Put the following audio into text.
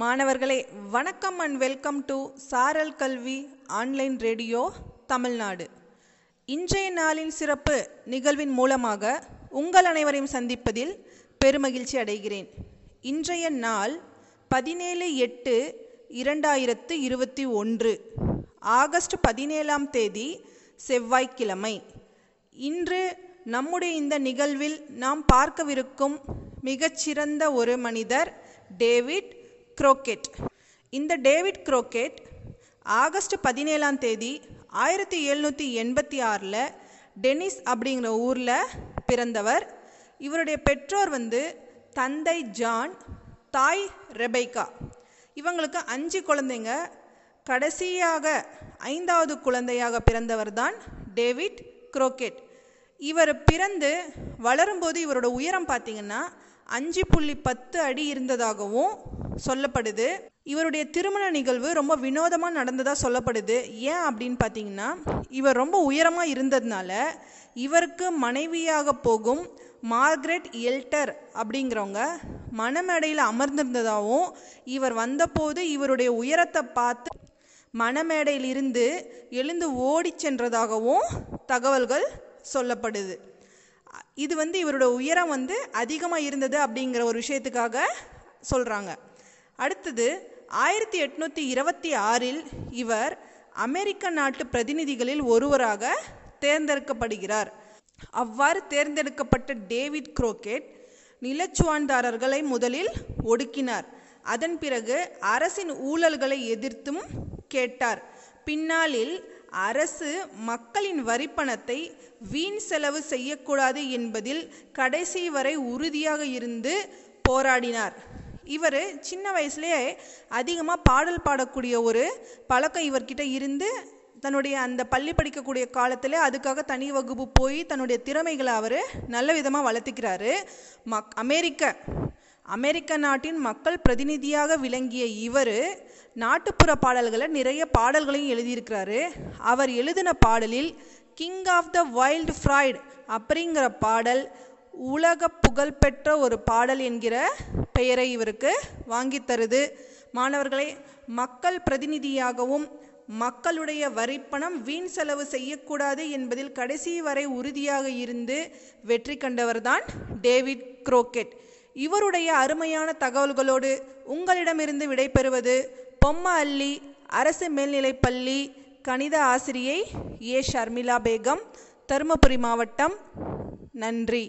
மாணவர்களே வணக்கம் and welcome to சாரல் கல்வி ஆன்லைன் ரேடியோ தமிழ்நாடு. இன்றைய நாளின் சிறப்பு நிகழ்வின் மூலமாக உங்கள் அனைவரையும் சந்திப்பதில் பெருமகிழ்ச்சி அடைகிறேன். இன்றைய நாள் பதினேழு எட்டு இரண்டாயிரத்து இருபத்தி ஒன்று ஆகஸ்ட் பதினேழாம் தேதி செவ்வாய்க்கிழமை. இன்று நம்முடைய இந்த நிகழ்வில் நாம் பார்க்கவிருக்கும் மிகச்சிறந்த ஒரு மனிதர் டேவிட் க்ரோக்கெட் இந்த டேவிட் க்ரோக்கெட் ஆகஸ்ட் பதினேழாம் தேதி ஆயிரத்தி எழுநூற்றி எண்பத்தி ஆறில் டெனிஸ் அப்படிங்கிற ஊரில் பிறந்தவர். இவருடைய பெற்றோர் வந்து தந்தை ஜான் தாய் ரெபைக்கா. இவங்களுக்கு அஞ்சு குழந்தைங்க. கடைசியாக ஐந்தாவது குழந்தையாக பிறந்தவர் தான் டேவிட் குரோக்கெட் இவர் பிறந்து வளரும்போது இவரோட உயரம் பார்த்தீங்கன்னா அஞ்சு புள்ளி பத்து அடி இருந்ததாகவும் சொல்லப்படுது. இவருடைய திருமண நிகழ்வு ரொம்ப வினோதமாக நடந்ததாக சொல்லப்படுது. ஏன் அப்படின்னு பார்த்தீங்கன்னா இவர் ரொம்ப உயரமாக இருந்ததுனால இவருக்கு மனைவியாக போகும் மார்க்ரெட் எல்டர் அப்படிங்கிறவங்க மணமேடையில் அமர்ந்திருந்ததாகவும் இவர் வந்தபோது இவருடைய உயரத்தை பார்த்து மணமேடையிலிருந்து எழுந்து ஓடி சென்றதாகவும் தகவல்கள் சொல்லப்படுது. இது வந்து இவரோட உயரம் வந்து அதிகமாக இருந்தது அப்படிங்கிற ஒரு விஷயத்துக்காக சொல்கிறாங்க அடுத்தது ஆயிரத்தி எட்நூற்றி இருபத்தி ஆறில் இவர் அமெரிக்க நாட்டு பிரதிநிதிகளில் ஒருவராக தேர்ந்தெடுக்கப்படுகிறார். அவ்வாறு தேர்ந்தெடுக்கப்பட்ட டேவிட் குரோக்கெட் நிலச்சுவான்தாரர்களை முதலில் ஒடுக்கினார். அதன் பிறகு அரசின் ஊழல்களை எதிர்த்தும் கேட்டார். பின்னாளில் அரசு மக்களின் வரிப்பணத்தை வீண் செலவு செய்யக்கூடாது என்பதில் கடைசி வரை உறுதியாக இருந்து போராடினார். இவர் சின்ன வயசுலேயே அதிகமாக பாடல் பாடக்கூடிய ஒரு பழக்கம் இவர்கிட்ட இருந்து தன்னுடைய அந்த பள்ளி படிக்கக்கூடிய காலத்தில் அதுக்காக தனி வகுப்பு போய் தன்னுடைய திறமைகளை அவர் நல்ல விதமாக வளர்த்துக்கிறாரு. மக் அமெரிக்க அமெரிக்க நாட்டின் மக்கள் பிரதிநிதியாக விளங்கிய இவர் நாட்டுப்புற பாடல்களை நிறைய பாடல்களையும் எழுதியிருக்கிறாரு. அவர் எழுதின பாடலில் king of the wild fright அப்படிங்கிற பாடல் உலக புகழ்பெற்ற ஒரு பாடல் என்கிற பெயரை இவருக்கு வாங்கி தருது. மாணவர்களை மக்கள் பிரதிநிதியாகவும் மக்களுடைய வரிப்பணம் வீண் செலவு செய்யக்கூடாது என்பதில் கடைசி வரை உறுதியாக இருந்து வெற்றி கண்டவர்தான் டேவிட் குரோக்கெட். இவருடைய அருமையான தகவல்களோடு உங்களிடமிருந்து விடைபெறுவது பொம்ம அள்ளி அரசு மேல்நிலைப்பள்ளி கணித ஆசிரியை ஏ. ஷர்மிளா பேகம் தருமபுரி மாவட்டம். நன்றி.